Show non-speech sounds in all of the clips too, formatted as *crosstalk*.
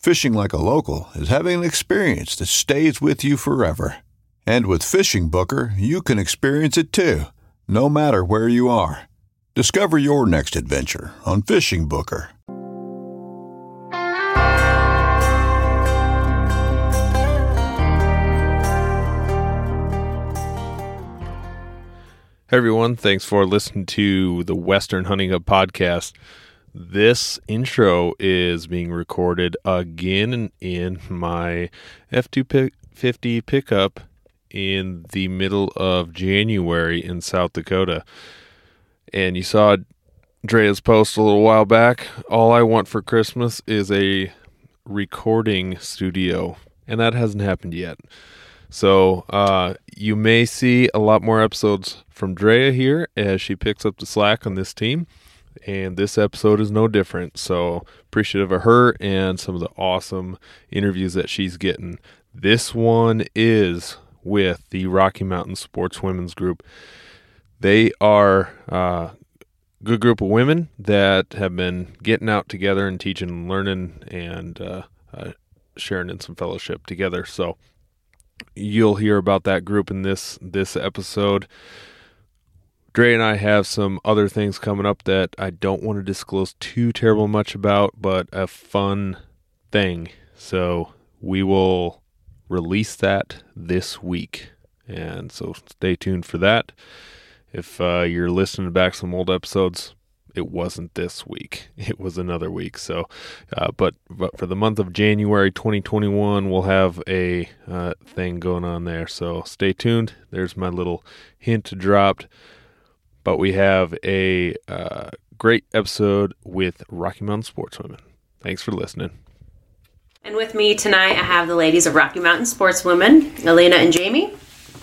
Fishing like a local is having an experience that stays with you forever. And with Fishing Booker, you can experience it too, no matter where you are. Discover your next adventure on Fishing Booker. Hey everyone, thanks for listening to the Western Hunting Hub podcast. This intro is being recorded again in my F 250 pickup in the middle of January in South Dakota. And you saw Drea's post a little while back. All I want for Christmas is a recording studio, and that hasn't happened yet. So uh, you may see a lot more episodes from Drea here as she picks up the slack on this team. And this episode is no different. So appreciative of her and some of the awesome interviews that she's getting. This one is with the Rocky Mountain Sports Women's Group. They are a uh, good group of women that have been getting out together and teaching and learning and uh, uh, sharing in some fellowship together. So you'll hear about that group in this this episode. Dre and I have some other things coming up that I don't want to disclose too terrible much about, but a fun thing. So we will release that this week. And so stay tuned for that. If uh, you're listening back some old episodes, it wasn't this week. *laughs* It was another week. So, uh, but but for the month of January 2021, we'll have a uh, thing going on there. So stay tuned. There's my little hint dropped. But we have a uh, great episode with Rocky Mountain Sportswomen. Thanks for listening. And with me tonight, I have the ladies of Rocky Mountain Sportswomen, Elena and Jamie.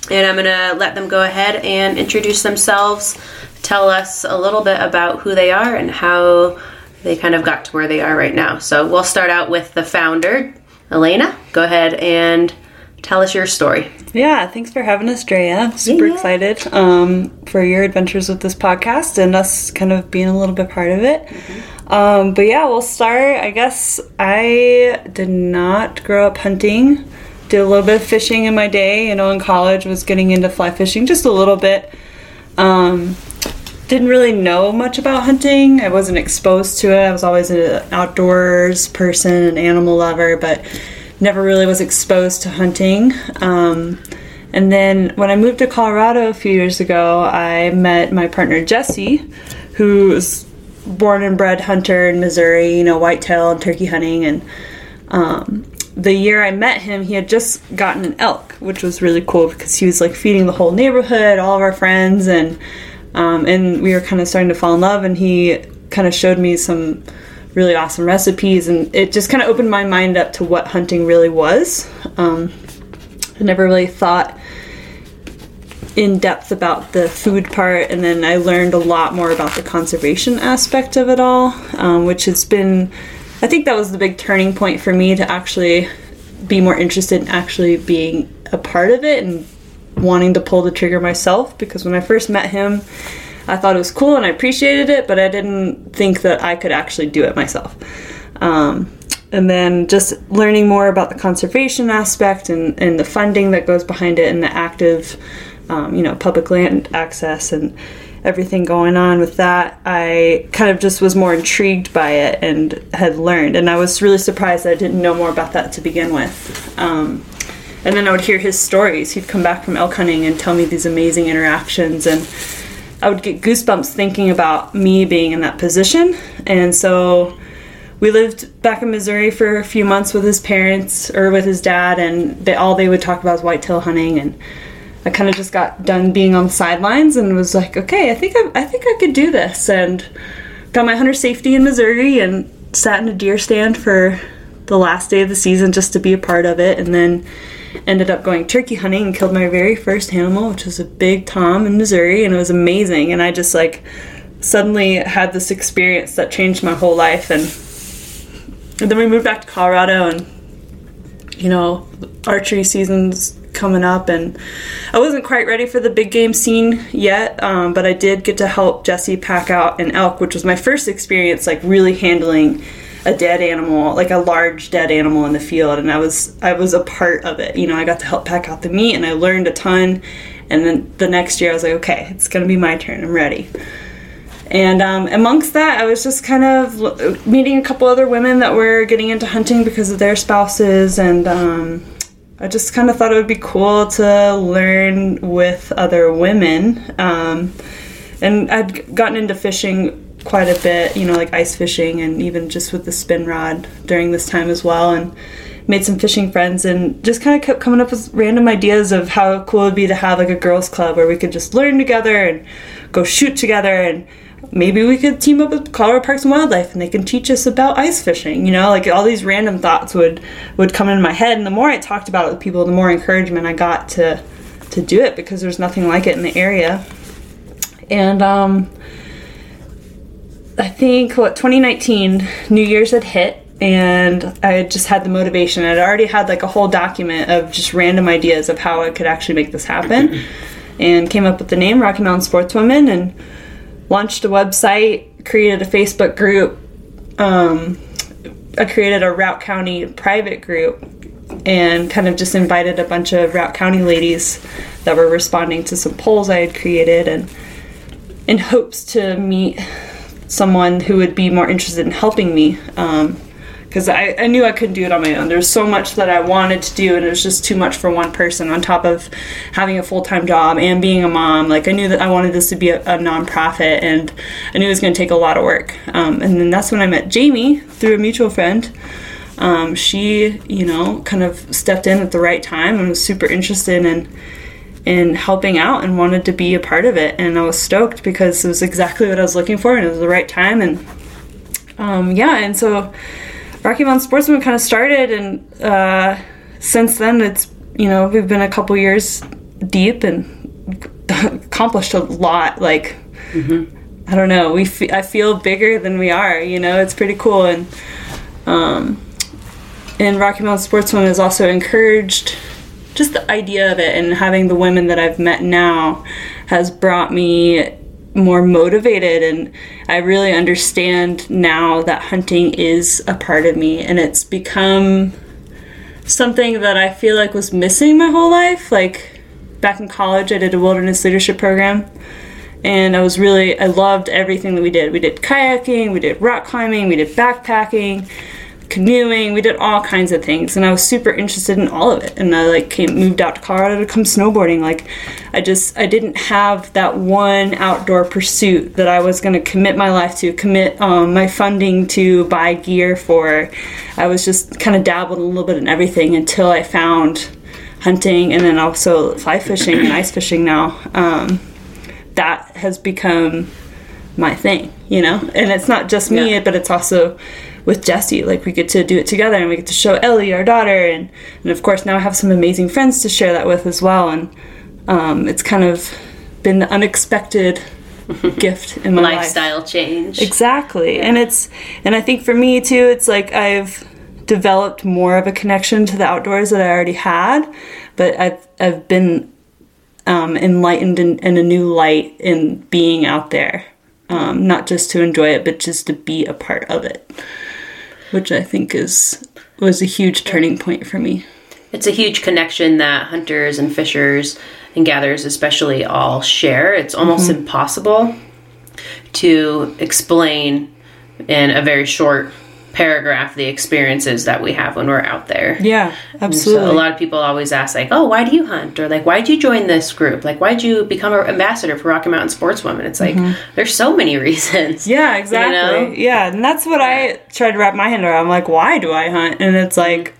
And I'm going to let them go ahead and introduce themselves tell us a little bit about who they are and how they kind of got to where they are right now. So we'll start out with the founder, Elena. Go ahead and tell us your story. Yeah, thanks for having us, Drea. Super yeah. excited um, for your adventures with this podcast and us kind of being a little bit part of it. Mm-hmm. Um, but yeah, we'll start. I guess I did not grow up hunting. Did a little bit of fishing in my day. You know, in college, was getting into fly fishing just a little bit. Um, didn't really know much about hunting. I wasn't exposed to it. I was always an outdoors person, an animal lover, but never really was exposed to hunting. Um, and then when I moved to Colorado a few years ago, I met my partner Jesse, who's born and bred hunter in Missouri, you know, whitetail and turkey hunting. And um, the year I met him, he had just gotten an elk, which was really cool because he was like feeding the whole neighborhood, all of our friends, and um, and we were kind of starting to fall in love, and he kind of showed me some really awesome recipes, and it just kind of opened my mind up to what hunting really was. Um, I never really thought in depth about the food part, and then I learned a lot more about the conservation aspect of it all, um, which has been, I think that was the big turning point for me to actually be more interested in actually being a part of it and wanting to pull the trigger myself because when I first met him, I thought it was cool and I appreciated it, but I didn't think that I could actually do it myself. Um, and then just learning more about the conservation aspect and, and the funding that goes behind it and the active, um, you know, public land access and everything going on with that, I kind of just was more intrigued by it and had learned. And I was really surprised that I didn't know more about that to begin with. Um, and then I would hear his stories. He'd come back from elk hunting and tell me these amazing interactions and I would get goosebumps thinking about me being in that position. And so we lived back in Missouri for a few months with his parents or with his dad, and they, all they would talk about was whitetail hunting. And I kind of just got done being on the sidelines and was like, okay, I think I, I think I could do this. And got my hunter safety in Missouri and sat in a deer stand for the last day of the season just to be a part of it. And then ended up going turkey hunting and killed my very first animal, which was a big tom in Missouri, and it was amazing. And I just like suddenly had this experience that changed my whole life. And, and then we moved back to Colorado, and you know, archery season's coming up, and I wasn't quite ready for the big game scene yet, um, but I did get to help Jesse pack out an elk, which was my first experience, like really handling a dead animal, like a large dead animal in the field, and I was I was a part of it. You know, I got to help pack out the meat, and I learned a ton. And then the next year, I was like, okay, it's gonna be my turn. I'm ready. And um, amongst that, I was just kind of meeting a couple other women that were getting into hunting because of their spouses, and um, I just kind of thought it would be cool to learn with other women. Um, and I'd gotten into fishing quite a bit, you know, like ice fishing and even just with the spin rod during this time as well. And made some fishing friends and just kind of kept coming up with random ideas of how cool it would be to have like a girls' club where we could just learn together and go shoot together and maybe we could team up with Colorado Parks and Wildlife and they can teach us about ice fishing. You know, like all these random thoughts would would come in my head and the more I talked about it with people, the more encouragement I got to to do it because there's nothing like it in the area. And um I think what 2019 New Year's had hit and I just had the motivation. I'd already had like a whole document of just random ideas of how I could actually make this happen *clears throat* and came up with the name Rocky Mountain Sportswomen and launched a website, created a Facebook group. Um, I created a Routt County private group and kind of just invited a bunch of Routt County ladies that were responding to some polls I had created and in hopes to meet someone who would be more interested in helping me because um, I, I knew I couldn't do it on my own. There was so much that I wanted to do, and it was just too much for one person on top of having a full time job and being a mom. Like, I knew that I wanted this to be a, a nonprofit, and I knew it was going to take a lot of work. Um, and then that's when I met Jamie through a mutual friend. Um, she, you know, kind of stepped in at the right time and was super interested in in helping out and wanted to be a part of it. And I was stoked because it was exactly what I was looking for and it was the right time. And um, yeah, and so Rocky Mountain Sportswomen kind of started. And uh, since then, it's, you know, we've been a couple years deep and *laughs* accomplished a lot. Like, mm-hmm. I don't know, we f- I feel bigger than we are, you know, it's pretty cool. And, um, and Rocky Mountain Sportswomen has also encouraged just the idea of it and having the women that I've met now has brought me more motivated and I really understand now that hunting is a part of me and it's become something that I feel like was missing my whole life like back in college I did a wilderness leadership program and I was really I loved everything that we did. We did kayaking, we did rock climbing, we did backpacking, canoeing. We did all kinds of things, and I was super interested in all of it. And I like came moved out to Colorado to come snowboarding. Like, I just I didn't have that one outdoor pursuit that I was going to commit my life to, commit um, my funding to, buy gear for. I was just kind of dabbled a little bit in everything until I found hunting, and then also fly fishing and ice fishing now. Um, that has become my thing, you know. And it's not just me, yeah. but it's also with Jesse. Like we get to do it together and we get to show Ellie, our daughter, and and of course now I have some amazing friends to share that with as well. And um, it's kind of been the unexpected *laughs* gift in my lifestyle life. change. Exactly, yeah. and it's and I think for me too, it's like I've developed more of a connection to the outdoors that I already had, but I've I've been um, enlightened in, in a new light in being out there. Um, not just to enjoy it, but just to be a part of it, which I think is was a huge turning point for me. It's a huge connection that hunters and fishers and gatherers, especially, all share. It's almost Mm-hmm. impossible to explain in a very short paragraph the experiences that we have when we're out there. Yeah, So absolutely. a lot of people always ask, like, "Oh, why do you hunt?" Or like, "Why did you join this group?" Like, "Why did you become an ambassador for Rocky Mountain Sportswomen?" It's like there's so many *laughs* reasons. Mm-hmm. Yeah, exactly. know? Yeah, and that's what I try to wrap my head around. I'm like, why do I hunt? And it's like,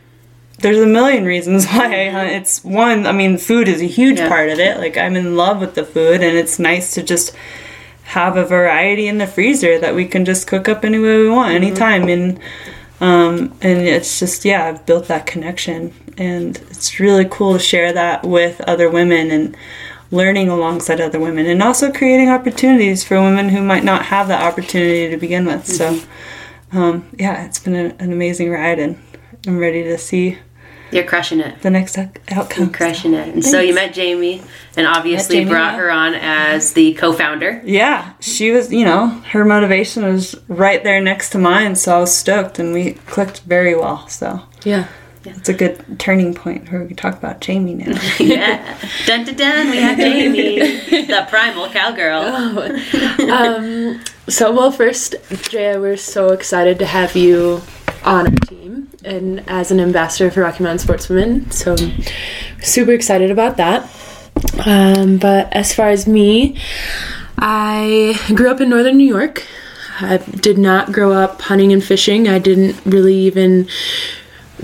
there's a million reasons *laughs* why I hunt. It's one, I mean, food is a huge Yeah. part of it. Like, I'm in love with the food, and it's nice to just have a variety in the freezer that we can just cook up any way we want, anytime. And um, and it's just yeah, I've built that connection, and it's really cool to share that with other women and learning alongside other women, and also creating opportunities for women who might not have that opportunity to begin with. So, um, yeah, it's been a, an amazing ride, and I'm ready to see You're crushing it. the next out- outcome. Crushing it. And so you met Jamie and obviously Jamie, brought yeah. her on as the co-founder. Yeah, she was, you know, her motivation was right there next to mine, so I was stoked, and we clicked very well. So Yeah. it's a good turning point where we can talk about Jamie now. *laughs* yeah. Dun dun dun, we have Jamie, *laughs* the primal cowgirl. Oh. Um, so, well, first, Drea, we're so excited to have you on our team and as an ambassador for Rocky Mountain Sportswomen. So, I'm super excited about that. Um, but as far as me, I grew up in northern New York. I did not grow up hunting and fishing. I didn't really even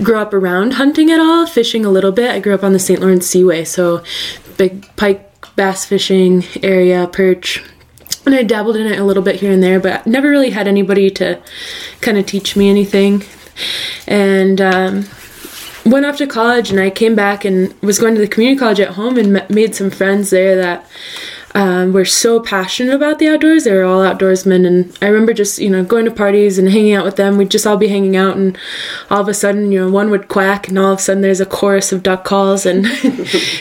grow up around hunting at all, fishing a little bit. I grew up on the St. Lawrence Seaway, so big pike bass fishing area, perch. And I dabbled in it a little bit here and there, but never really had anybody to kind of teach me anything. And um, went off to college, and I came back and was going to the community college at home and met, made some friends there that um, were so passionate about the outdoors. They were all outdoorsmen, and I remember just you know going to parties and hanging out with them. We'd just all be hanging out, and all of a sudden, you know, one would quack, and all of a sudden, there's a chorus of duck calls, and *laughs*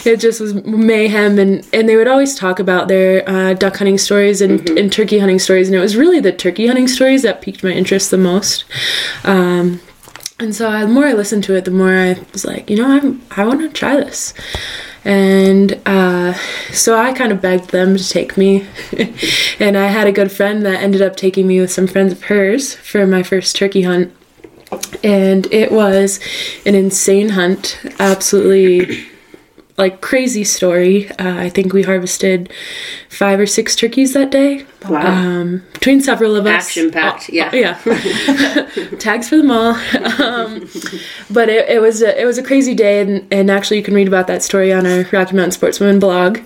it just was mayhem. And and they would always talk about their uh, duck hunting stories and, and turkey hunting stories, and it was really the turkey hunting stories that piqued my interest the most. Um, and so the more I listened to it, the more I was like, you know, I'm I want to try this. And uh, so I kind of begged them to take me. *laughs* and I had a good friend that ended up taking me with some friends of hers for my first turkey hunt. And it was an insane hunt. Absolutely like crazy story. Uh, I think we harvested five or six turkeys that day. Wow. Um, between several of us. Action-packed, Oh, yeah. oh, yeah. *laughs* Tags for them all. *laughs* Um, but it, it was a, it was a crazy day, and, and actually you can read about that story on our Rocky Mountain Sportswomen blog.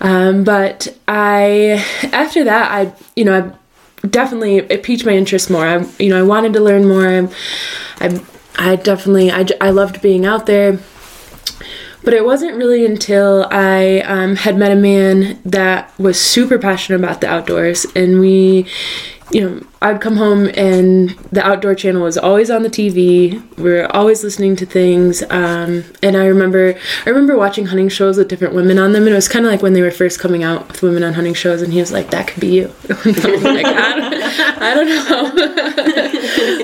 Um, but I after that I you know I definitely it piqued my interest more. I you know I wanted to learn more. I I, I definitely I, I loved being out there. But it wasn't really until I um, had met a man that was super passionate about the outdoors, and we, you know, I'd come home and the outdoor channel was always on the TV. We were always listening to things, um, and I remember, I remember watching hunting shows with different women on them, and it was kind of like when they were first coming out with women on hunting shows, and he was like, "That could be you." *laughs* Like, don't, *laughs* I don't know.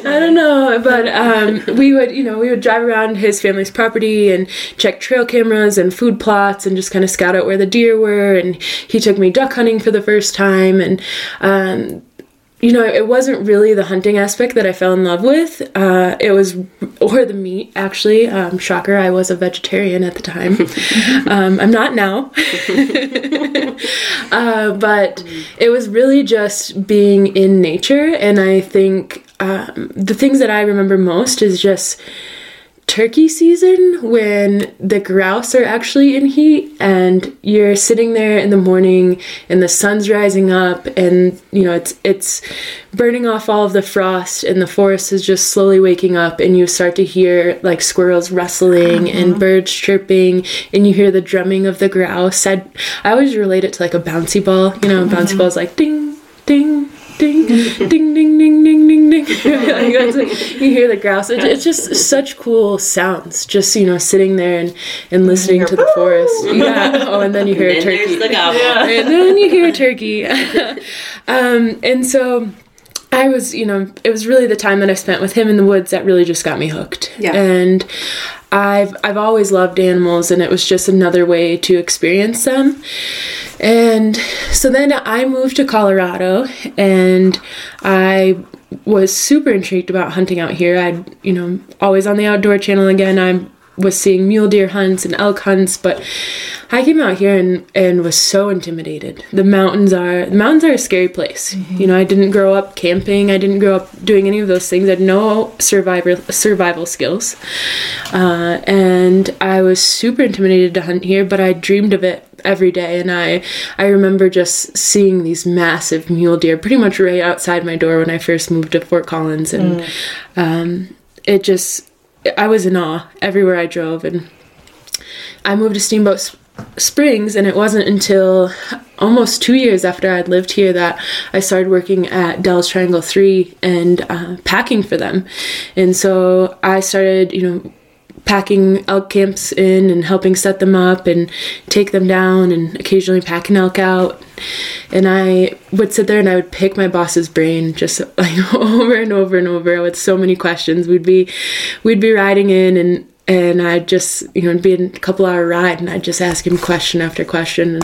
*laughs* I don't know, but um, we would, you know, we would drive around his family's property and check trail cameras and food plots and just kind of scout out where the deer were. And he took me duck hunting for the first time, and um, you know, it wasn't really the hunting aspect that I fell in love with. Uh, it was, or the meat, actually. Um, shocker, I was a vegetarian at the time. *laughs* um, I'm not now. *laughs* uh, but it was really just being in nature. And I think um, the things that I remember most is just turkey season when the grouse are actually in heat and you're sitting there in the morning and the sun's rising up and you know it's it's burning off all of the frost and the forest is just slowly waking up and you start to hear like squirrels rustling and uh-huh. birds chirping and you hear the drumming of the grouse. I I always relate it to like a bouncy ball you know a bouncy uh-huh. ball is like ding ding ding, ding, ding, ding, ding, ding, ding. *laughs* Like, you hear the grouse. It, it's just such cool sounds. Just you know, sitting there and, and listening to the forest. Yeah. Oh, *laughs* and then you hear a turkey. the gobble. and then you hear a turkey. um, and so I was, you know, it was really the time that I spent with him in the woods that really just got me hooked. Yeah. And I've I've always loved animals and it was just another way to experience them. And so then I moved to Colorado and I was super intrigued about hunting out here. I'd, you know, always on the outdoor channel again. I was seeing mule deer hunts and elk hunts, but I came out here and, and was so intimidated. The mountains are the mountains are a scary place. You know, I didn't grow up camping. I didn't grow up doing any of those things. I had no survivor survival skills, uh, and I was super intimidated to hunt here. But I dreamed of it every day, and I I remember just seeing these massive mule deer pretty much right outside my door when I first moved to Fort Collins, and um, it just I was in awe everywhere I drove, and I moved to Steamboat Springs, and it wasn't until almost two years after I'd lived here that I started working at Del's Triangle 3 and uh, packing for them. And so I started, you know, packing elk camps in and helping set them up and take them down and occasionally pack an elk out. And I would sit there and I would pick my boss's brain just like *laughs* over and over and over with so many questions. We'd be we'd be riding in and and I'd just you know it'd be a couple hour ride and I'd just ask him question after question. And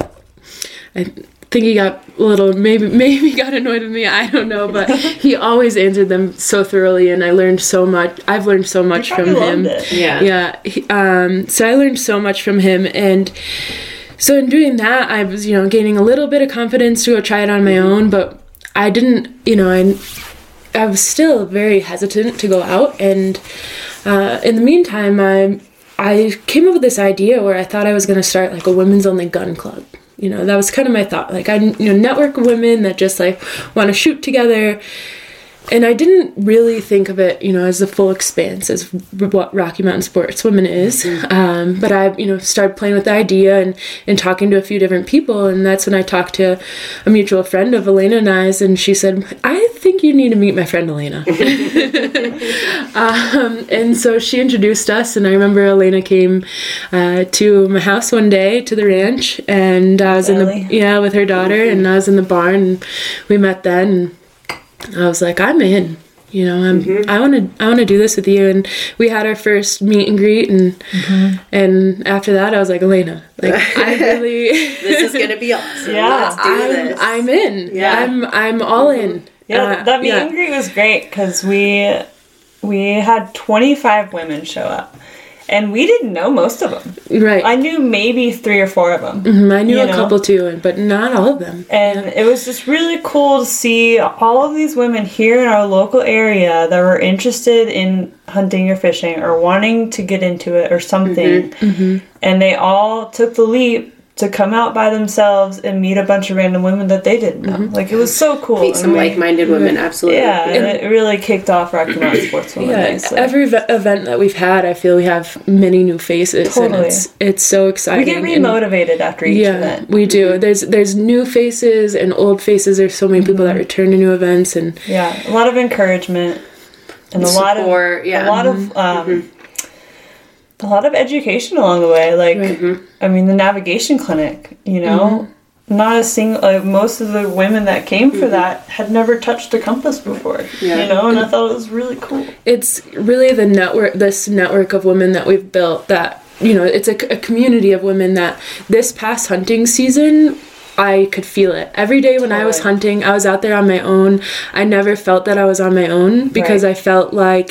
I think he got a little maybe *laughs* maybe got annoyed with me. I don't know. But *laughs* he always answered them so thoroughly and I learned so much. I've learned so much from him. loved it. Yeah. yeah. He- um, so i learned so much from him. And so in doing that i was you know gaining a little bit of confidence to go try it on my own. But i didn't you know i i was still very hesitant to go out and uh, in the meantime i i came up with this idea where i thought i was going to start like a women's only gun club. You know that was kind of my thought. Like i you know network women that just like want to shoot together and I didn't really think of it, you know, as the full expanse as what Rocky Mountain Sportswomen is. Um, but I, you know, started playing with the idea and, and talking to a few different people, and that's when I talked to a mutual friend of Elena and I's, and she said, "I think you need to meet my friend Elena." *laughs* um, and so she introduced us, and I remember Elena came uh, to my house one day to the ranch, and I was in the yeah with her daughter, and I was in the barn, and we met then. And, I was like, I'm in. You know, I'm. Mm-hmm. I want to. I want to do this with you. And we had our first meet and greet, and Mm-hmm. and after that, I was like, Elena, like I *laughs* really, This is gonna be *laughs* awesome. Yeah. Let's do I'm, this. I'm in. Yeah. I'm. I'm all in. Yeah, Uh, that meet yeah. and greet was great because we we had 25 women show up, and we didn't know most of them. Right. I knew maybe three or four of them, Mhm, I knew you a know. couple too, but not all of them. and it was just really cool to see all of these women here in our local area that were interested in hunting or fishing or wanting to get into it or something, Mm-hmm. and they all took the leap. To come out by themselves and meet a bunch of random women that they didn't know. Mm-hmm. Like, it was so cool. Meet some and we- like-minded mm-hmm. women. Absolutely. Yeah, and it really kicked off Rocky Mountain Sportswomen. Yeah, nicely. every ve- event that we've had, I feel we have many new faces, and Totally. it's it's so exciting. we exciting. get and- remotivated after each yeah, event. we do. Mm-hmm. There's there's new faces and old faces. There's so many people that mm-hmm. return to new events, and Yeah, a lot of encouragement and a lot of yeah. a lot of um, a lot of education along the way. Like, Mm-hmm. I mean, the navigation clinic. You know, not a single. Like, most of the women that came Mm-hmm. for that had never touched a compass before. Yeah. You know, and I thought it was really cool. it's really the network this network of women that we've built that you know it's a, a community of women that this past hunting season I could feel it every day when I was hunting. I was out there on my own. I never felt that I was on my own because Right. I felt like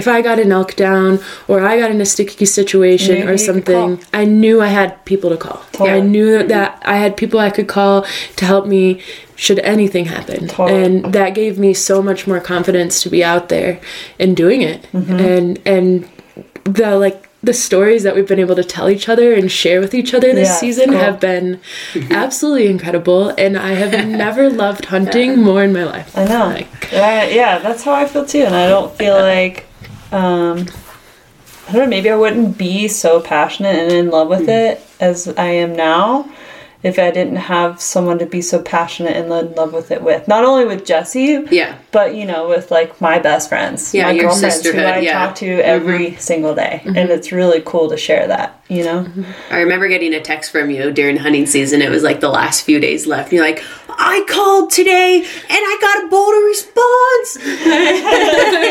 if I got an elk down or I got in a sticky situation or something. I knew I had people to call. I Totally. knew that I had people I could call to help me should anything happen. Totally. And that gave me so much more confidence to be out there and doing it. Mm-hmm. And and the like the stories that we've been able to tell each other and share with each other this Yeah, season cool. have been *laughs* absolutely incredible and I have *laughs* never loved hunting more in my life. I know. Like, Uh, yeah, that's how I feel too, and I don't feel like um, I don't know. Maybe I wouldn't be so passionate and in love with it as I am now if I didn't have someone to be so passionate and in love with it with. Not only with Jesse, Yeah. but you know, with like my best friends, Yeah, my girlfriends who I yeah. Mm-hmm. talk to every single day, and it's really cool to share that. You know, I remember getting a text from you during hunting season. It was like the last few days left. And you're like, I called today and I got a Boulder response. *laughs* *laughs*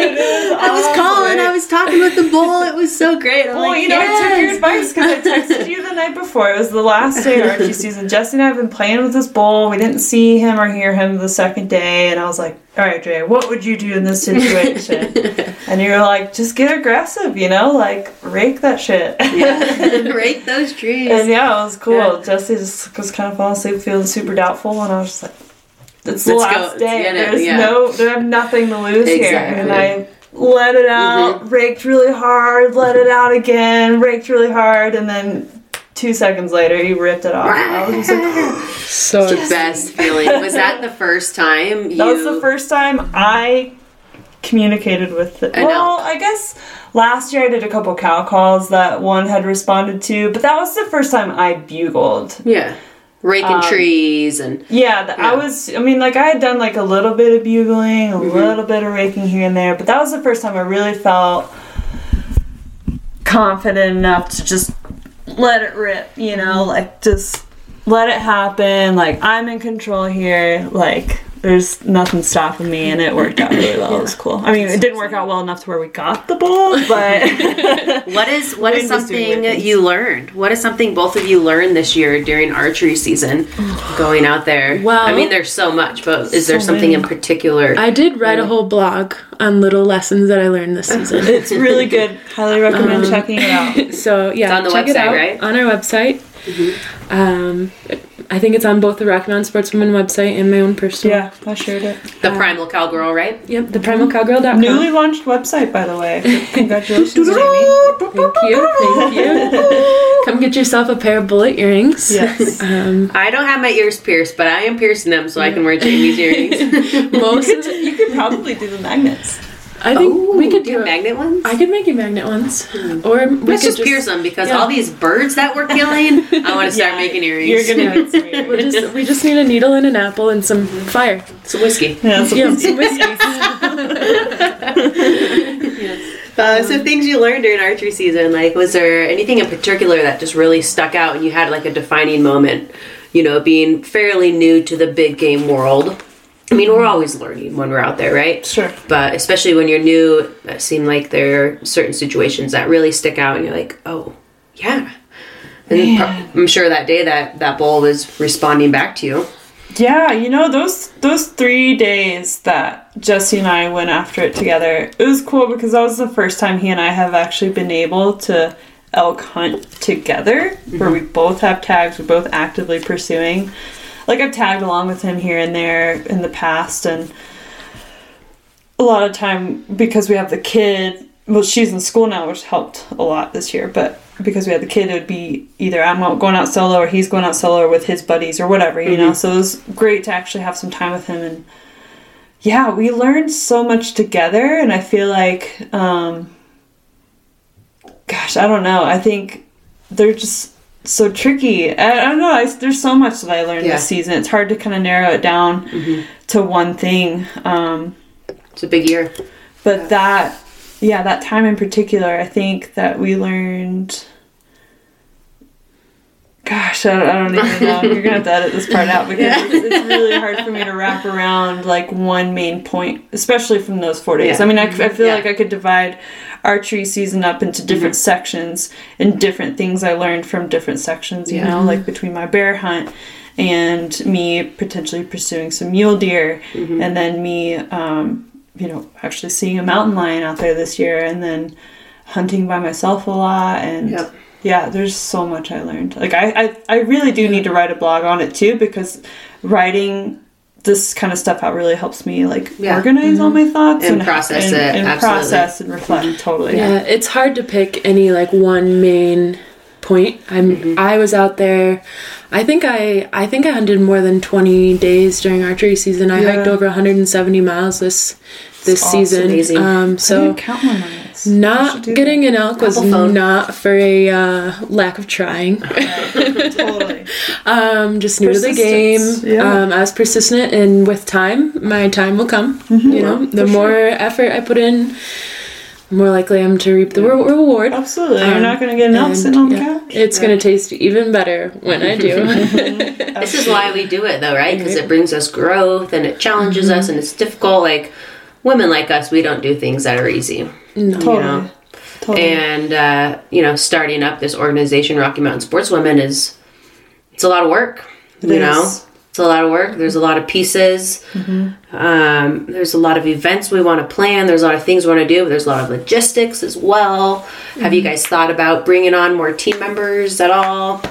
with the bull. It was so great. I'm Well, like, you know, I took your yes. advice because I texted you the night before. It was the last day of *laughs* archery season. Jesse and I have been playing with this bull. We didn't see him or hear him the second day, and I was like, "All right, Jay, what would you do in this situation?" *laughs* and you were like, "Just get aggressive, you know, like rake that shit." *laughs* Rake those trees. and yeah, it was cool. Yeah. Jesse just was kind of falling asleep, feeling super doubtful, and I was just like, "It's the Let's last Let's day. it. There's Yeah. no, there have nothing to lose here." Exactly. Mm-hmm. And I let it out, raked really hard, let it out again, raked really hard, and then two seconds later he ripped it off. I was just like, *laughs* So the best feeling. Was that the first time you that was the first time I communicated with it. An Well. I guess last year I did a couple cow calls that one had responded to, but that was the first time I bugled. Yeah. Raking Um, trees and Yeah, th- I was. I mean, like I had done like a little bit of bugling, a Mm-hmm. little bit of raking here and there, but that was the first time I really felt confident enough to just let it rip. You know, like just let it happen. Like I'm in control here. Like there's nothing stopping me, and it worked out really well. It was cool. I mean, it didn't work out well enough to where we got the ball, but *laughs* what is what is Wind was doing something weird you learned? What is something both of you learned this year during archery season going out there? Well- I mean there's so much, but is there So something in particular? I did write a whole blog on little lessons that I learned this season. *laughs* it's really good. Highly recommend checking it out. *laughs* So yeah, on the check it website, out right? on our website. Um, I think it's on both the Rocky Mountain Sportswomen website and my own personal. Yeah, I shared it. the primal cowgirl, right? Yep, the primalcowgirl.com. Newly launched website, by the way. Congratulations, *laughs* Jamie. Thank you, thank you. *laughs* Come get yourself a pair of bullet earrings. Yes. Um, I don't have my ears pierced, but I am piercing them so I can wear Jamie's earrings. *laughs* most, you could probably do the magnets. I think Ooh, we could do do magnet ones. I could make you magnet ones, or we Let's could just pierce them because yeah. all these birds that we're killing, I want to *laughs* start making earrings. You're gonna get some We just we just need a needle and an apple and some fire. some whiskey. Yeah, so *laughs* Yeah, some whiskey. *laughs* Uh, so things you learned during archery season, like was there anything in particular that just really stuck out and you had like a defining moment? You know, being fairly new to the big game world. I mean, we're always learning when we're out there, right? Sure. But especially when you're new, it seemed like there are certain situations that really stick out, and you're like, oh, yeah. And pro- I'm sure that day that that bull was responding back to you. Yeah, you know those those three days that Jesse and I went after it together. It was cool because that was the first time he and I have actually been able to elk hunt together, where mm-hmm. we both have tags, we're both actively pursuing. Like I've tagged along with him here and there in the past, and a lot of time because we have the kid. Well, she's in school now, which helped a lot this year. But because we had the kid, it would be either I'm out going out solo or he's going out solo with his buddies or whatever, you know. So it was great to actually have some time with him, and yeah, we learned so much together. And I feel like, um, gosh, I don't know. I think they're just so tricky. I, I don't know. I, there's so much that I learned Yeah. this season. It's hard to kind of narrow it down to one thing. Um, It's a big year. but that yeah that time in particular i think that we learned gosh i don't, I don't even know you're gonna have to edit this part out because it's, it's really hard for me to wrap around like one main point especially from those four days Yeah. i mean I, I feel Yeah. like i could divide archery season up into different mm-hmm. sections and different things i learned from different sections you Yeah. know mm-hmm. like between my bear hunt and me potentially pursuing some mule deer mm-hmm. and then me um, you know, actually seeing a mountain lion out there this year and then hunting by myself a lot and Yep. yeah, there's so much I learned. Like I, I I really do need to write a blog on it too because writing this kind of stuff out really helps me like Yeah. organize all my thoughts And process and, it, and absolutely. process and reflect totally. Yeah, it's hard to pick any like one main point. I'm I was out there. I think I I think I hunted more than 20 days during archery season. I Yeah. hiked over 170 miles this this awesome. season. Amazing. Um I so didn't count my miles. elks. Not getting an elk was phone. not for a uh, lack of trying. *laughs* totally. um, just new to the game. Yeah. Um, I was persistent, and with time, my time will come. Mm-hmm. You know, the more effort I put in, the more likely I'm to reap the re- reward. Absolutely. You're Um, not going to get an elk And, sitting on the couch. It's gonna taste even better when I do. *laughs* *laughs* This is why we do it, though, right? Because it brings us growth and it challenges us, and it's difficult. Like women like us, we don't do things that are easy. Totally. know. Totally. And uh, you know, starting up this organization, Rocky Mountain Sportswomen, is it's a lot of work. you is. know, it's a lot of work. There's a lot of pieces. Um, there's a lot of events we want to plan. There's a lot of things we want to do. But there's a lot of logistics as well. Have you guys thought about bringing on more team members at all?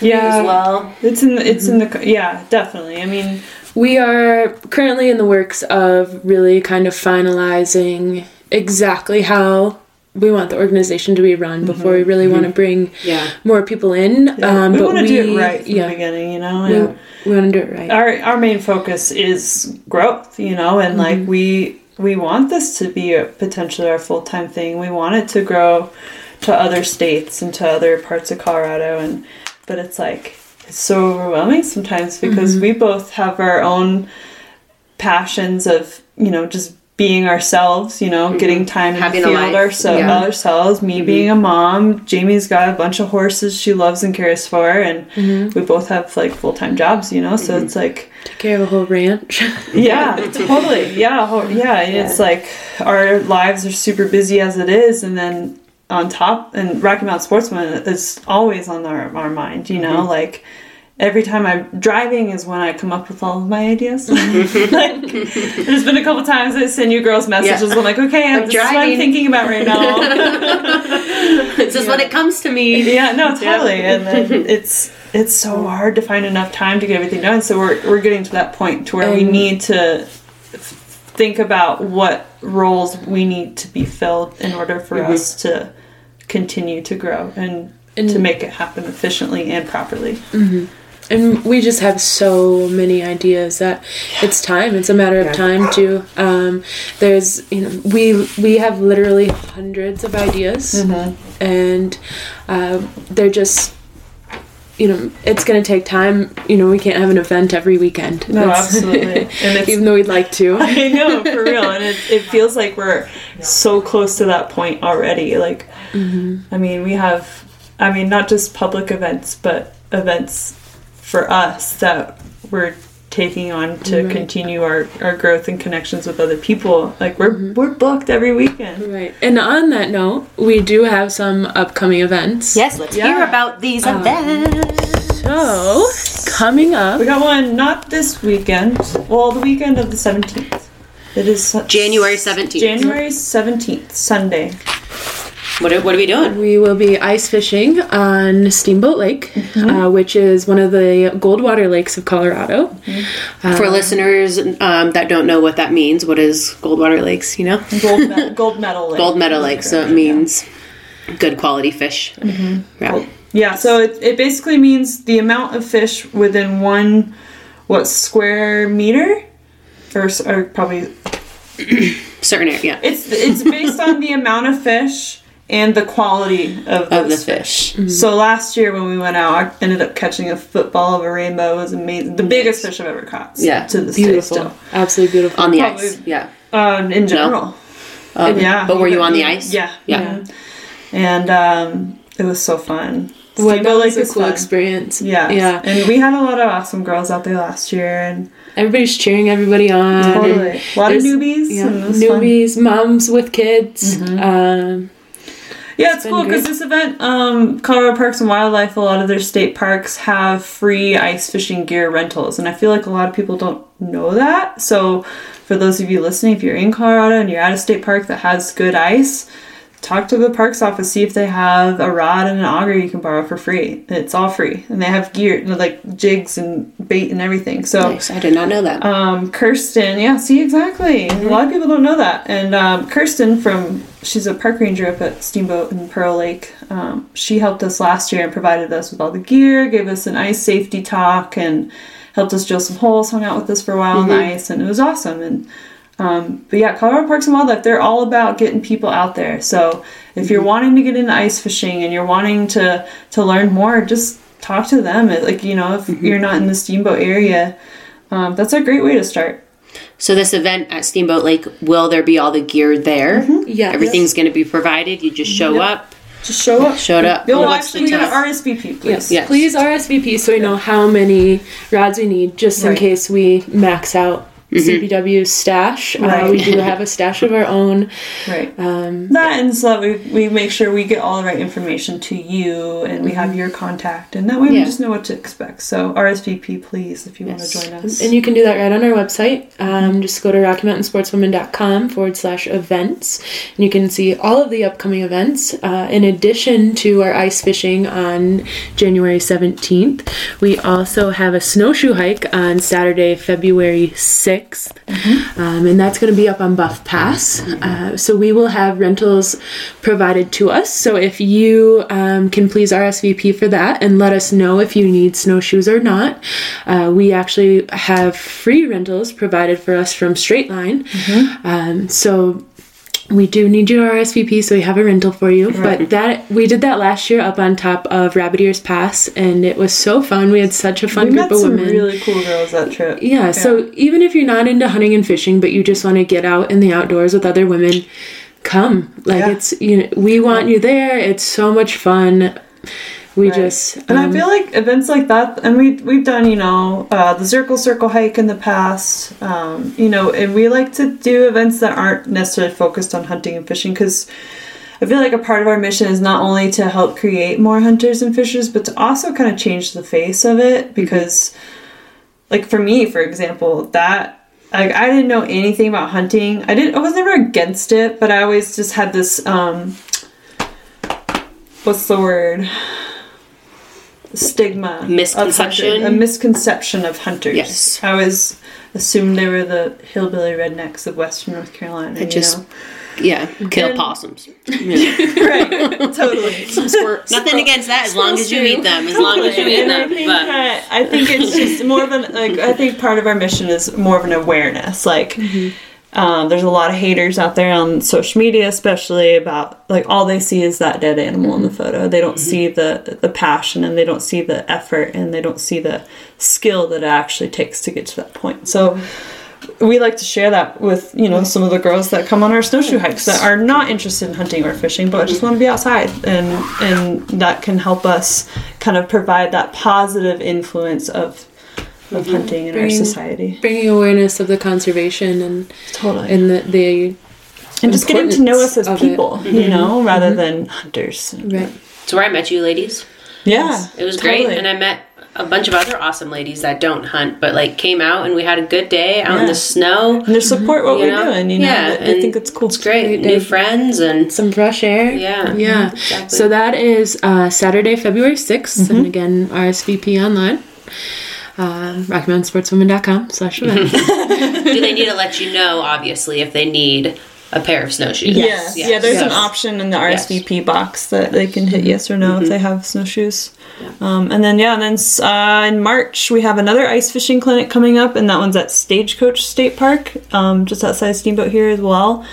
yeah. As well. It's in the, it's in the yeah definitely. I mean We are currently in the works of really kind of finalizing exactly how we want the organization to be run mm-hmm. before we really want to mm-hmm. bring Yeah. more people in. Um, we but want to do it right from yeah, the beginning, you know. we, and- we want to do it right. our our main focus is growth, you know, and mm-hmm. like we we want this to be a, potentially our full time thing. We want it to grow to other states and to other parts of Colorado, and but it's like so overwhelming sometimes because mm-hmm. we both have our own passions of you know just being ourselves, you know, mm-hmm. getting time in Having a the field ourselves, yeah. ourselves. Me mm-hmm. being a mom, Jamie's got a bunch of horses she loves and cares for, and we both have like full time jobs, you know. So it's like, Take care of a whole ranch. *laughs* yeah, totally, yeah, ho- yeah. and It's like our lives are super busy as it is, and then on top, and Rocky Mountain Sportswomen is always on our our mind, you know, mm-hmm. like. Every time I'm driving is when I come up with all of my ideas. *laughs* like, there's been a couple times I send you girls messages. I'm like, okay, I'm, this is what I'm driving. thinking about right now. It's just when it comes to me. Yeah, no, it's totally. And then *laughs* it's it's so hard to find enough time to get everything done. So we're we're getting to that point to where we need to think about what roles we need to be filled in order for mm-hmm. us to continue to grow and, And- to make it happen efficiently and properly. and we just have so many ideas that it's time. It's a matter of time to um, there's you know we we have literally hundreds of ideas. And uh, they're just you know it's going to take time. You know we can't have an event every weekend. No, That's- absolutely. *laughs* And even though we'd like to. *laughs* I know for real, and it, it *laughs* feels like we're so close to that point already. Like, mm-hmm. I mean, we have, I mean, not just public events, but events for us that we're taking on to Right. continue our, our growth and connections with other people. Like, we're mm-hmm. we're booked every weekend. right and on that note we do have some upcoming events Yes, let's Yeah. hear about these um, events. so coming up We got one not this weekend. Well, the weekend of the seventeenth. It is su- January 17th. January seventeenth, Sunday. What are, what are we doing? We will be ice fishing on Steamboat Lake, uh, which is one of the Goldwater lakes of Colorado. For listeners um, that don't know what that means, what is Goldwater Lakes? You know, Gold, me- gold medal. Lake. Gold Medal Lake, so it means good quality fish. Yeah. Yeah, so it, it basically means the amount of fish within one, what, square meter? Or, or probably. *coughs* Certain area, yeah. It's it's based on the amount of fish and the quality of, Of the those fish. So last year when we went out, I ended up catching a football of a rainbow. It was amazing. The biggest fish I've ever caught. Yeah. To this day Beautiful. still. Absolutely beautiful. On the Probably- ice, yeah. Um, in general. Um, yeah. But were you on the ice? Yeah. Yeah. mhm. And um, it was so fun. Well, that was Lake a cool fun. experience. Yeah. Yeah. And we had a lot of awesome girls out there last year and Everybody's cheering everybody on. and totally. A lot of newbies. Yeah, and it was fun. newbies, moms with kids. Um, Yeah, it's been cool because this event, um, Colorado Parks and Wildlife, a lot of their state parks have free ice fishing gear rentals, and I feel like a lot of people don't know that. So, for those of you listening, if you're in Colorado and you're at a state park that has good ice, talk to the parks office, see if they have a rod and an auger you can borrow for free. It's all free, and they have gear like jigs and bait and everything. So. Nice. I did not know that. Um, Kirsten, yeah, see exactly. A lot of people don't know that. And um, Kirsten from she's a park ranger up at Steamboat in Pearl Lake. Um, she helped us last year and provided us with all the gear, gave us an ice safety talk, and helped us drill some holes. Hung out with us for a while on the ice, and it was awesome. And Um, but yeah, Colorado Parks and Wildlife, they're all about getting people out there. So if you're wanting to get into ice fishing and you're wanting to to learn more, just talk to them. Like you know, if you're not in the Steamboat area, um, that's a great way to start. So this event at Steamboat Lake, will there be all the gear there? Yeah. Everything's going to be provided. You just show up. Just show up. Showed up. You'll What's actually the get an? RSVP, please. Yes. Yes. Please RSVP so we know how many rods we need just in Right. case we max out CPW's stash. Uh, we do have a stash of our own. *laughs* Right. Um, that and so that we, we make sure we get all the right information to you and we have your contact and that way we just know what to expect. So RSVP please if you Yes. want to join us. and you can do that right on our website. Um, just go to RockyMountainSportswomen.com forward slash events. And you can see all of the upcoming events. Uh, in addition to our ice fishing on January 17th, we also have a snowshoe hike on Saturday, February 6th. Um, and that's going to be up on Buff Pass. Uh, so we will have rentals provided to us. So if you um, can please RSVP for that and let us know if you need snowshoes or not. Uh, we actually have free rentals provided for us from Straight Line. Um, so we do need your RSVP, so we have a rental for you. But that we did that last year up on top of Rabbit Ears Pass, and it was so fun. We had such a fun we group met of some women. really cool girls that trip. Yeah, so even if you're not into hunting and fishing, but you just want to get out in the outdoors with other women, come. Like Yeah. it's you know, we want you there. It's so much fun. We just And I um, feel like events like that, and we we've done, you know, uh, the Circle Circle hike in the past, um, you know, and we like to do events that aren't necessarily focused on hunting and fishing because I feel like a part of our mission is not only to help create more hunters and fishers, but to also kind of change the face of it because, like for me, for example, that like I didn't know anything about hunting. I didn't. I was never against it, but I always just had this. um What's the word? Stigma, Misconception? a misconception of hunters. Yes. I always assumed they were the hillbilly rednecks of Western North Carolina. you just- know? Yeah, kill And- possums. *laughs* right, totally. *laughs* Nothing against that, as long as you eat them. As long as you eat And I them. think that I think it's just more of an like I think part of our mission is more of an awareness. Like mm-hmm. Um, there's a lot of haters out there on social media, especially about like all they see is that dead animal in the mm-hmm. photo. They don't mm-hmm. see the the passion and they don't see the effort and they don't see the skill that it actually takes to get to that point. So mm-hmm. we like to share that with you know some of the girls that come on our snowshoe hikes that are not interested in hunting or fishing but just want to be outside. And and that can help us kind of provide that positive influence of of mm-hmm. hunting in our society bringing awareness of the conservation and totally and the, the and just getting to know us as importance of it. people you mm-hmm. know mm-hmm. rather than hunters right. it's where I met you ladies. yeah It was great, and I met a bunch of other awesome ladies that don't hunt, but like came out and we had a good day out in the snow. and they support what You we're know? doing you know Yeah, I- I think it's cool It's great, Great new friends and Some fresh air. Yeah. Yeah. Exactly. So that is uh, Saturday, February 6th. And again, RSVP online. Uh, RockyMountainSportswomen.com slash events. *laughs* do they need to let you know? Obviously, if they need a pair of snowshoes. Yes. Yeah, there's an option in the Yes. RSVP box that they can hit yes or no if they have snowshoes. Um, and then, yeah, and then uh, in March, we have another ice fishing clinic coming up, and that one's at Stagecoach State Park, um, just outside Steamboat here as well.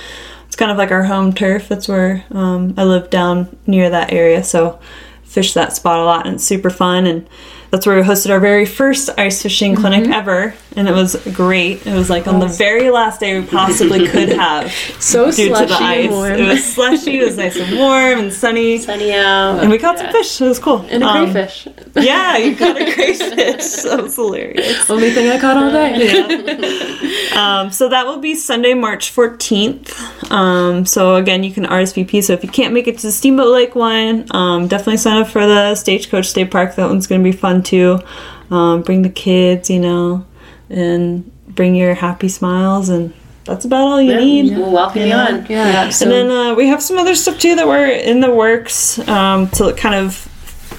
It's kind of like our home turf. That's where um, I live down near that area, so fish that spot a lot, and it's super fun. And that's where we hosted our very first ice fishing clinic mm-hmm. ever, and it was great. It was like on the very last day we possibly could *laughs* have so due to slushy the ice. and warm. It was slushy, it was nice and warm and sunny. Sunny out. And we caught some fish. It was cool. and a Um, crayfish. Yeah, you caught a *laughs* crayfish. *laughs* That was hilarious. Only thing I caught all day. Um, so that will be Sunday, March 14th. Um, so again, you can RSVP. So if you can't make it to the Steamboat Lake one, um, definitely sign up for the Stagecoach State Park. That one's going to be fun too. Um, bring the kids, you know, and bring your happy smiles, and that's about all you need. We'll welcome you on. Yeah. So and then uh, we have some other stuff too that we're in the works um, to kind of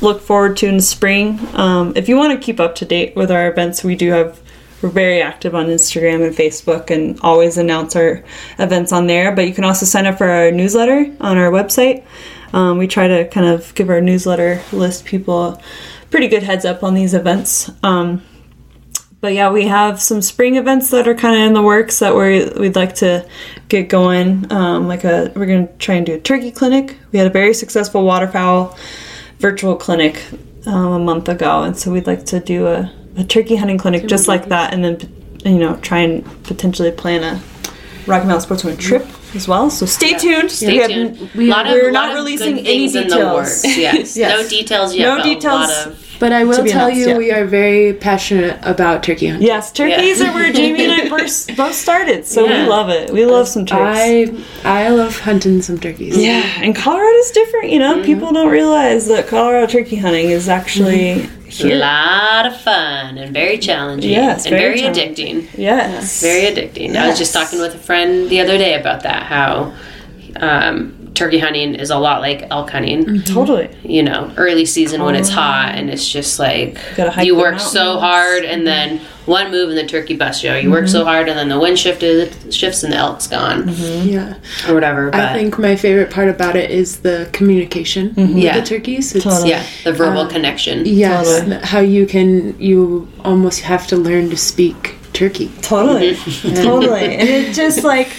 look forward to in the spring. Um, if you want to keep up to date with our events, we do have. We're very active on Instagram and Facebook and always announce our events on there. But you can also sign up for our newsletter on our website. Um, we try to kind of give our newsletter list people a pretty good heads up on these events. Um, but yeah, we have some spring events that are kind of in the works that we we'd like to get going. Um, like a we're gonna try and do a turkey clinic. We had a very successful waterfowl virtual clinic um, a month ago, and so we'd like to do a, a turkey hunting clinic just like that, and then you know try and potentially plan a Rocky Mountain Sportswomen trip as well. So stay tuned. Stay We have- tuned. we- lot of, we're lot not of releasing good any things in the details. works. Yes. *laughs* Yes. No details yet. No but details. A lot of, But I will tell announced, you, yeah. we are very passionate about turkey hunting. Yes, turkeys are where Jamie and I *laughs* first both started, so Yeah. we love it. We love some turkeys. I I love hunting some turkeys. Yeah, and Colorado's different, you know. People don't realize that Colorado turkey hunting is actually a lot of fun and very challenging. Yes, and very very, addicting. yes, Very addicting. I was just talking with a friend the other day about that. How um, turkey hunting is a lot like elk hunting. totally. You know, early season when it's hot and it's just like Gotta you work so hard and then one move and the turkey busts you. You work so hard and then the wind shifted shifts and the elk's gone Yeah. or whatever. But I think my favorite part about it is the communication with Yeah. the turkeys. It's, Totally. yeah, the verbal um, connection. Yes, Totally. how you can you almost have to learn to speak turkey. Totally, *laughs* totally, and it just like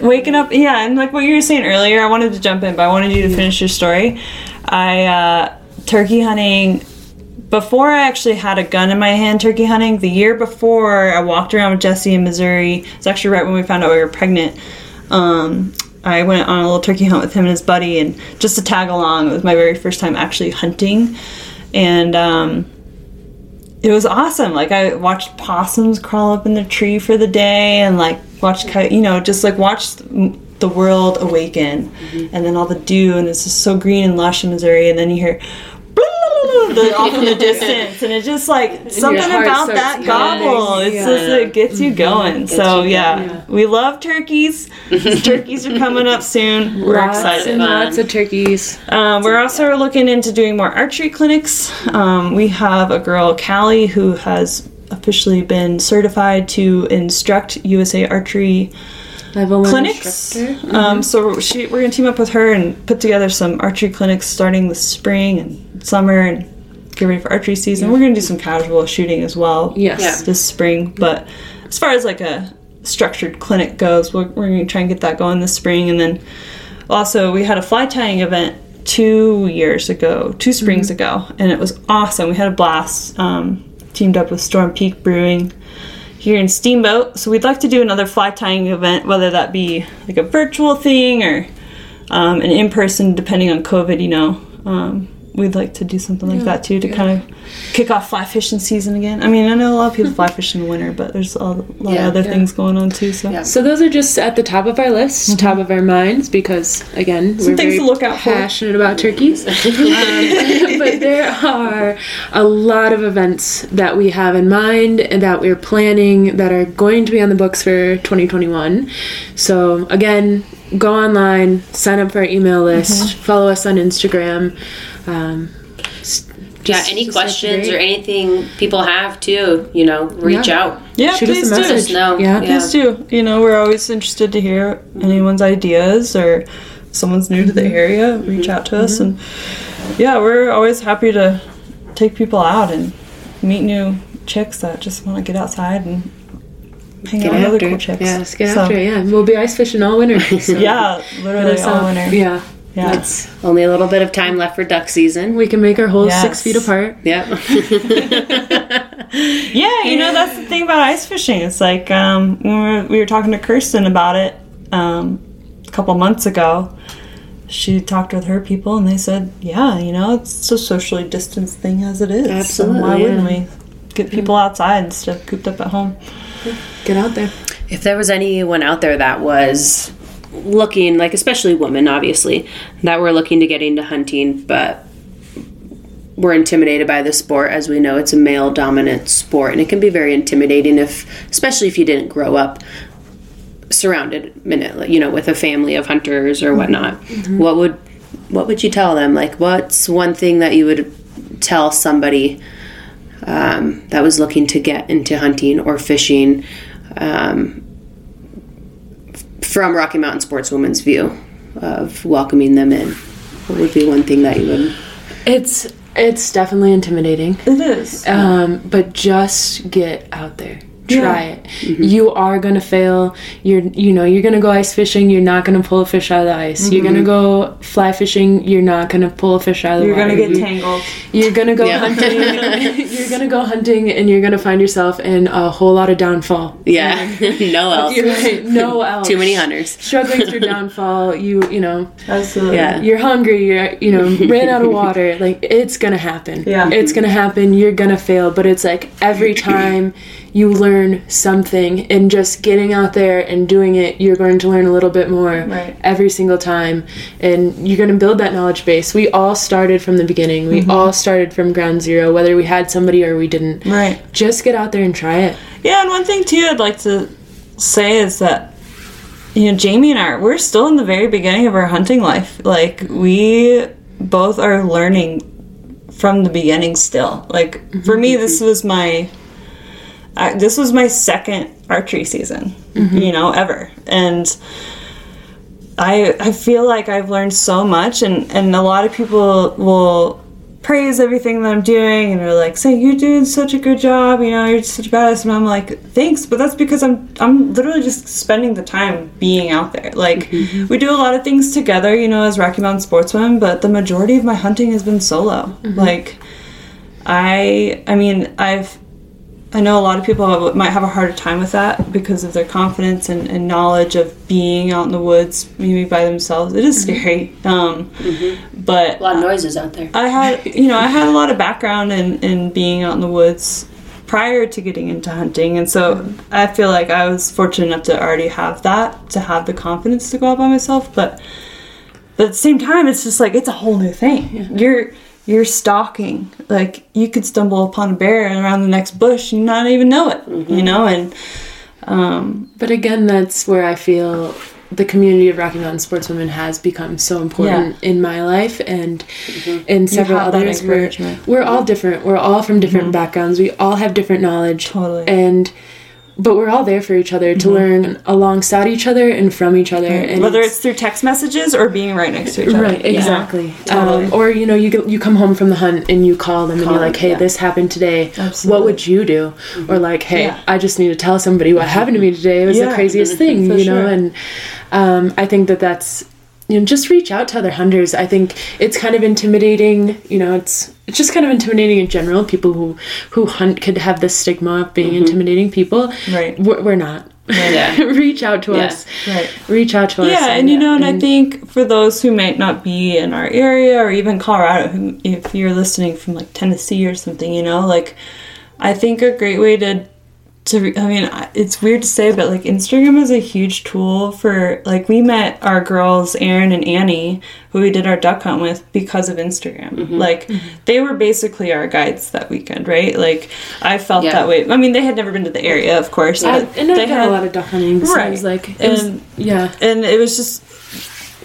waking up. Yeah, and like what you were saying earlier, I wanted to jump in, but I wanted you to finish your story. I uh, turkey hunting before I actually had a gun in my hand. Turkey hunting the year before, I walked around with Jesse in Missouri. It's actually right when we found out we were pregnant. Um, I went on a little turkey hunt with him and his buddy, and just to tag along, it was my very first time actually hunting, and. Um, it was awesome. Like I watched possums crawl up in the tree for the day, and like watched you know just like watched the world awaken, mm-hmm. and then all the dew, and it's just so green and lush in Missouri, and then you hear. The- off in the *laughs* distance, and it's just like something about that pounding. gobble. It's Yeah. just it gets you going. so you yeah, going, yeah. we love turkeys. *laughs* turkeys are coming up soon. We're lots excited. and lots of turkeys. Um, we're also looking into doing more archery clinics. Um, we have a girl, Callie, who has officially been certified to instruct USA Archery Level one clinics. instructor. Um, so she, we're going to team up with her and put together some archery clinics starting this spring and summer and get ready for archery season. We're going to do some casual shooting as well Yes. Yeah. this spring. But as far as like a structured clinic goes, we're, we're going to try and get that going this spring. And then also, we had a fly tying event two years ago, two springs ago, and it was awesome. We had a blast. Um, teamed up with Storm Peak Brewing here in Steamboat. So we'd like to do another fly tying event, whether that be like a virtual thing or um, an in person, depending on COVID. You know, um, we'd like to do something like that too to kind of kick off fly fishing season again. I mean, I know a lot of people fly *laughs* fish in the winter, but there's a lot of other Yeah. things going on too. So. Yeah. So those are just at the top of our list, top of our minds, because again, we're Mm-hmm. things very to look out for. passionate about turkeys. *laughs* Um, but there are a lot of events that we have in mind and that we're planning that are going to be on the books for 2021. So again, go online, sign up for our email list, Mm-hmm. follow us on Instagram. Um, s- Yeah, any just have to questions or anything people have too, you know, reach Yeah. out. Yeah, Shoot us please a do. message. Just know. Yeah. yeah. Please do. You know, we're always interested to hear mm-hmm. anyone's ideas or someone's new to the mm-hmm. area, reach out to us. Mm-hmm. And yeah, we're always happy to take people out and meet new chicks that just want to get outside and hang Get out with other after cool it. chicks. Yes, get So, after it. Yeah, we'll be ice fishing all winter. *laughs* So Yeah, literally hit us all winter. Yeah, Yeah. It's- Only a little bit of time left for duck season. we can make our holes six feet apart. Yeah. *laughs* *laughs* Yeah, you know that's the thing about ice fishing. It's like um, when we were, we were talking to Kirsten about it um, a couple months ago. She talked with her people, and they said, "Yeah, you know, it's a socially distanced thing as it is. Absolutely, So why yeah. wouldn't we get people outside instead of cooped up at home?" Get out there. if there was anyone out there that was looking like especially women obviously that were looking to get into hunting but were intimidated by the sport. As we know it's a male dominant sport and it can be very intimidating if especially if you didn't grow up surrounded minute you know with a family of hunters or whatnot. What would what would you tell them? Like what's one thing that you would tell somebody um, that was looking to get into hunting or fishing um, from Rocky Mountain Sportswoman's view of welcoming them in? What would be one thing that you would? It's It's definitely intimidating. It is. Um, but just get out there. Try Yeah. it. Mm-hmm. You are gonna fail. You're you know, you're gonna go ice fishing, you're not gonna pull a fish out of the ice. You're gonna mm-hmm. go fly fishing, you're not gonna pull a fish out of the You're water. gonna get tangled. You're gonna go Yeah. hunting. *laughs* you're gonna go hunting, and you're gonna find yourself in a whole lot of downfall. Yeah. *laughs* no else. Right. No *laughs* else. Too many hunters. Struggling through downfall. You you know Absolutely. Yeah. you're hungry. You're you know ran out of water. Like it's gonna happen. Yeah. It's gonna happen. You're gonna fail. But it's like every *clears throat* time you learn something, and just getting out there and doing it, you're going to learn a little bit more Right. every single time, and you're gonna build that knowledge base. We all started from the beginning. We mm-hmm. all started from ground zero, whether we had somebody or we didn't. Right. Just get out there and try it. Yeah, and one thing too I'd like to say is that you know Jamie and I we're still in the very beginning of our hunting life. Like we both are learning from the beginning still. Like for me mm-hmm. this was my I, this was my second archery season, mm-hmm. you know, ever. And I I feel like I've learned so much and and a lot of people will praise everything that I'm doing and they're like say you're doing such a good job you know you're such a badass and I'm like thanks but that's because I'm I'm literally just spending the time being out there. Like mm-hmm. we do a lot of things together you know as Rocky Mountain Sportswomen but the majority of my hunting has been solo. Mm-hmm. Like I I mean I've I know a lot of people have, might have a harder time with that because of their confidence and, and knowledge of being out in the woods, maybe by themselves. It is mm-hmm. scary. Um, mm-hmm. But A lot of uh, noises out there. I had, you know, I had a lot of background in, in being out in the woods prior to getting into hunting. And so mm-hmm. I feel like I was fortunate enough to already have that, to have the confidence to go out by myself. But, but at the same time, it's just like, it's a whole new thing. You're, you're stalking. Like, you could stumble upon a bear around the next bush and not even know it, you mm-hmm. know? And, um, But again, that's where I feel the community of Rocky Mountain sportswomen has become so important in my life and mm-hmm. in several have that others. We're, we're all different. We're all from different mm-hmm. backgrounds. We all have different knowledge. Totally. And but we're all there for each other to learn alongside each other and from each other. And whether it's through text messages or being right next to each other. Right, exactly. Totally. Um, or you know, you get, you come home from the hunt and you call them and you're like, "Hey, yeah. this happened today. Absolutely. What would you do?" Or like, "Hey, Yeah. I just need to tell somebody what happened to me today. It was Yeah. the craziest thing," you know. sure. And um, I think that that's you know just reach out to other hunters. I think it's kind of intimidating. You know, it's it's just kind of intimidating in general. People who who hunt could have this stigma of being mm-hmm. intimidating people. Right. We're, we're not. Yeah. *laughs* reach out to Yeah. us. Right. Reach out to us. Yeah, and you know, and I think for those who might not be in our area or even Colorado, who, if you're listening from like Tennessee or something, you know, like I think a great way to to re- I mean, it's weird to say, but like Instagram is a huge tool for like we met our girls, Erin and Annie, who we did our duck hunt with because of Instagram. Mm-hmm. Like mm-hmm. they were basically our guides that weekend, right? Like I felt Yeah. that way. I mean, they had never been to the area, of course. I, and they done had a lot of duck hunting. So Right. it was like, it was, And- yeah, and it was just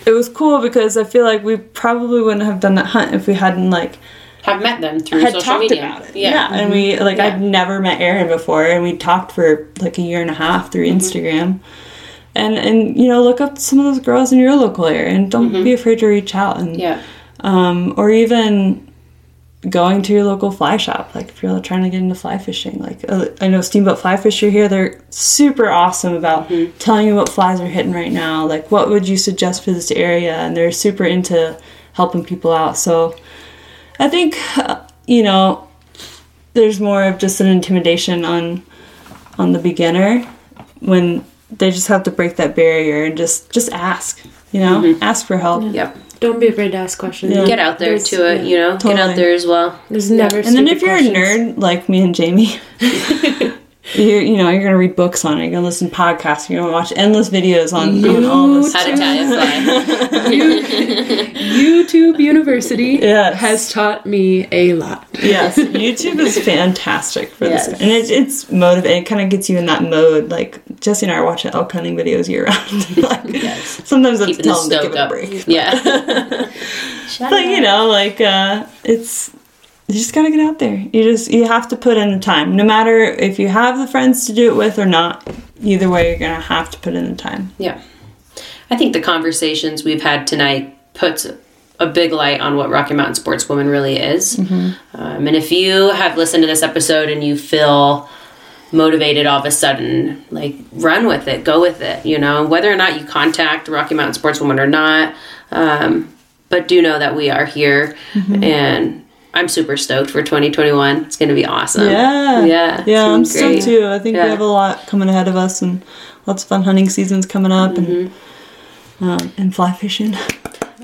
it was cool because I feel like we probably wouldn't have done that hunt if we hadn't like Have met them through had social talked media. about it. Yeah. Mm-hmm. and we like Yeah. I've never met Erin before, and we talked for like a year and a half through Mm-hmm. Instagram. And and you know look up some of those girls in your local area and don't be afraid to reach out and Mm-hmm. Yeah. um, or even going to your local fly shop like if you're trying to get into fly fishing like uh, i know steamboat fly fisher here they're super awesome about Mm-hmm. telling you what flies are hitting right now like what would you suggest for this area and they're super into helping people out so i think uh, you know there's more of just an intimidation on on the beginner when they just have to break that barrier and just just ask you know Mm-hmm. ask for help Yep. don't be afraid to ask questions. Yeah. Get out there There's- to it, you know. Get out there as well. There's never. And then if you're questions. a nerd like me and Jamie, *laughs* you you know you're gonna read books on it. You're gonna listen to podcasts. You're gonna watch endless videos on, on all this. How to tie. YouTube University Yes. has taught me a lot. yes, *laughs* YouTube is fantastic for Yes. this, and it, it's motivating. It kind of gets you in that mode. Like Jesse and I are watching elk hunting videos year round. *laughs* like, Sometimes I have to Keeping tell them to give stoked it a up. break. Yeah. *laughs* But you know, like uh, it's you just gotta get out there. You just you have to put in the time. No matter if you have the friends to do it with or not. Either way, you're gonna have to put in the time. Yeah. I think the conversations we've had tonight puts a big light on what Rocky Mountain Sportswoman really is. Um, and if you have listened to this episode and you feel motivated all of a sudden, like run with it, go with it, you know, whether or not you contact Rocky Mountain Sportswoman or not. Um, but do know that we are here and I'm super stoked for 2021. It's going to be awesome. Yeah. Yeah. Yeah, I'm be stoked too. I think Yeah. we have a lot coming ahead of us and lots of fun hunting seasons coming up and mm-hmm. um, and fly fishing.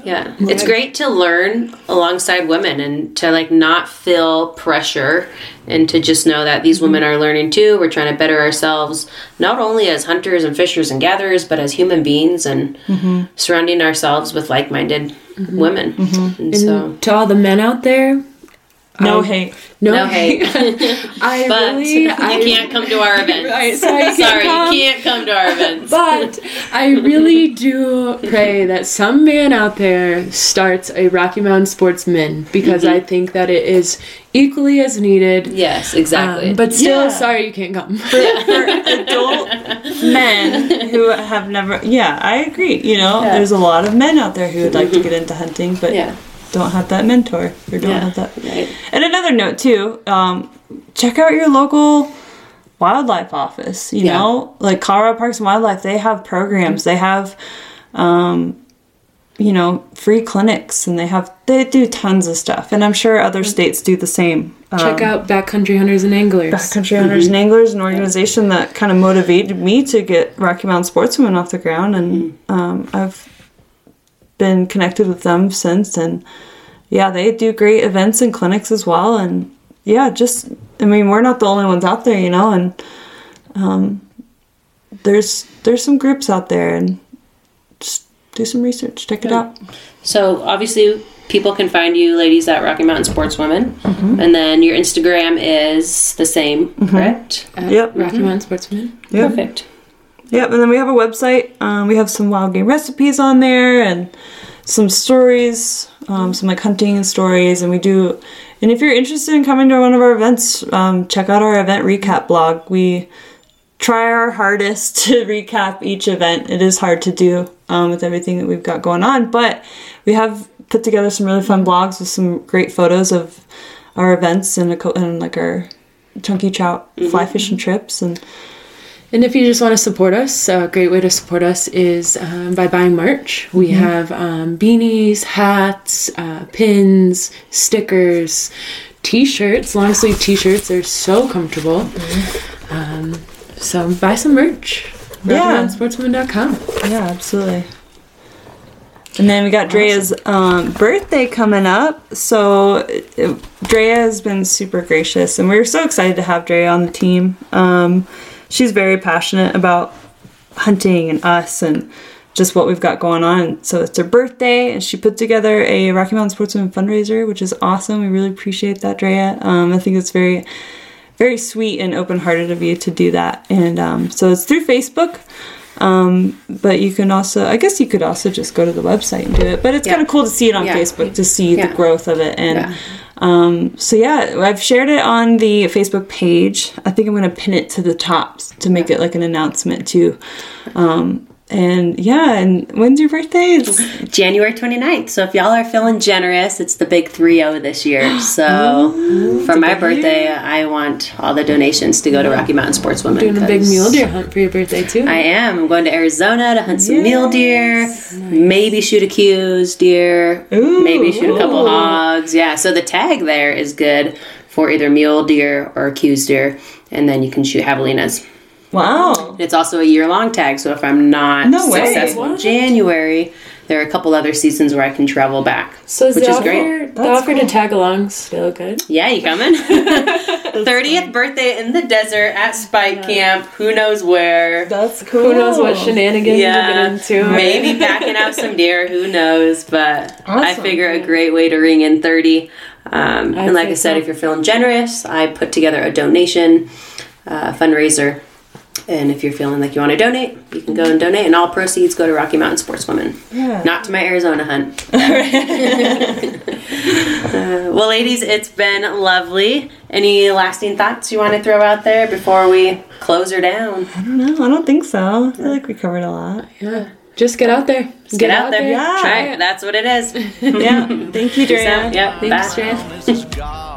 Yeah. It's great to learn alongside women and to like not feel pressure and to just know that these women mm-hmm. are learning too. We're trying to better ourselves not only as hunters and fishers and gatherers, but as human beings and mm-hmm. surrounding ourselves with like minded women. And so to all the men out there, No Um, hate. no, no hate. *laughs* *laughs* I But really, you I, can't come to our events. *laughs* Right, sorry, you can't Sorry, come. you can't come to our events. But I really do pray that some man out there starts a Rocky Mountain Sportsman because I think that it is equally as needed. yes, exactly. Um, but still, Yeah. sorry you can't come. For adult men who have never, yeah, I agree. You know, there's a lot of men out there who would like to get into hunting, but yeah. Don't have that mentor or don't Yeah. have that. Right. And another note too, um, check out your local wildlife office. You Yeah. know, like Colorado Parks and Wildlife, they have programs. They have, um, you know, free clinics, and they have they do tons of stuff. And I'm sure other states do the same. Check out Backcountry Hunters and Anglers. Backcountry Hunters and Anglers, an organization that kind of motivated me to get Rocky Mountain Sportswomen off the ground, and um, I've been connected with them since. And yeah, they do great events and clinics as well. And yeah, just I mean, we're not the only ones out there, you know. And um, there's there's some groups out there, and just do some research, check it out. So obviously, people can find you, ladies, at Rocky Mountain Sportswomen, Mm-hmm. and then your Instagram is the same, correct? at Yep. Rocky Mountain Sportswomen. Yep. Perfect. Yep, and then we have a website. Um, we have some wild game recipes on there and some stories, um, some like hunting stories, and we do. And if you're interested in coming to one of our events, um, check out our event recap blog. We try our hardest *laughs* to recap each event. It is hard to do um, with everything that we've got going on, but we have put together some really fun blogs with some great photos of our events and, a co- and like our chunky trout fly fishing trips and And if you just want to support us, a great way to support us is um, by buying merch. We have um, beanies, hats, uh, pins, stickers, t-shirts. Long sleeve t-shirts. They're so comfortable. Um, so buy some merch. Yeah. RockyMountainSportswoman.com. Yeah, absolutely. And then we got Drea's um, birthday coming up. So it, Drea has been super gracious, and we're so excited to have Drea on the team. Um, she's very passionate about hunting and us and just what we've got going on. So it's her birthday, and she put together a Rocky Mountain Sportswomen fundraiser, which is awesome. We really appreciate that, Drea. Um, I think it's very, very sweet and open-hearted of you to do that. And um, so it's through Facebook. Um, but you can also, I guess you could also just go to the website and do it. But it's Yeah. kind of cool to see it on Yeah. Facebook to see Yeah. the growth of it. And Yeah. Um, so yeah, I've shared it on the Facebook page. I think I'm gonna pin it to the top to make it like an announcement too. Um, and yeah, and when's your birthday? It's January 29th. So if y'all are feeling generous, it's the big 3-0 this year. *gasps* So for my birthday, I want all the donations to go to Rocky Mountain Sportswomen. Doing a big 'cause mule deer hunt for your birthday too. I am. I'm going to Arizona to hunt some mule deer, maybe shoot a Coues deer, maybe shoot a couple hogs. Yeah, so the tag there is good for either mule deer or Coues deer, and then you can shoot javelinas. Wow. It's also a year long tag, so if I'm not No successful in January, there are a couple other seasons where I can travel back. so is which the is offer, great. the offer to tag along still good? Yeah, you coming? *laughs* *laughs* 30th birthday in the desert at Spike Camp. Who knows where? That's cool. Who knows what shenanigans Yeah, we'll get into? maybe backing out some deer. Who knows? But I figure a great way to ring in 30. Um, and like I said, so. if you're feeling generous, I put together a donation uh, fundraiser. And if you're feeling like you want to donate, you can go and donate, and all proceeds go to Rocky Mountain Sportswomen. Yeah. Not to my Arizona hunt. *laughs* Uh, well, ladies, it's been lovely. Any lasting thoughts you want to throw out there before we close her down? I don't know. I don't think so. I feel like we covered a lot. Yeah. Just get out there. Get, out, there. Yeah. Try it. That's what it is. Yeah. Thank you, Peace Drea. out. Yep. Thanks, bye. Drea. This is God.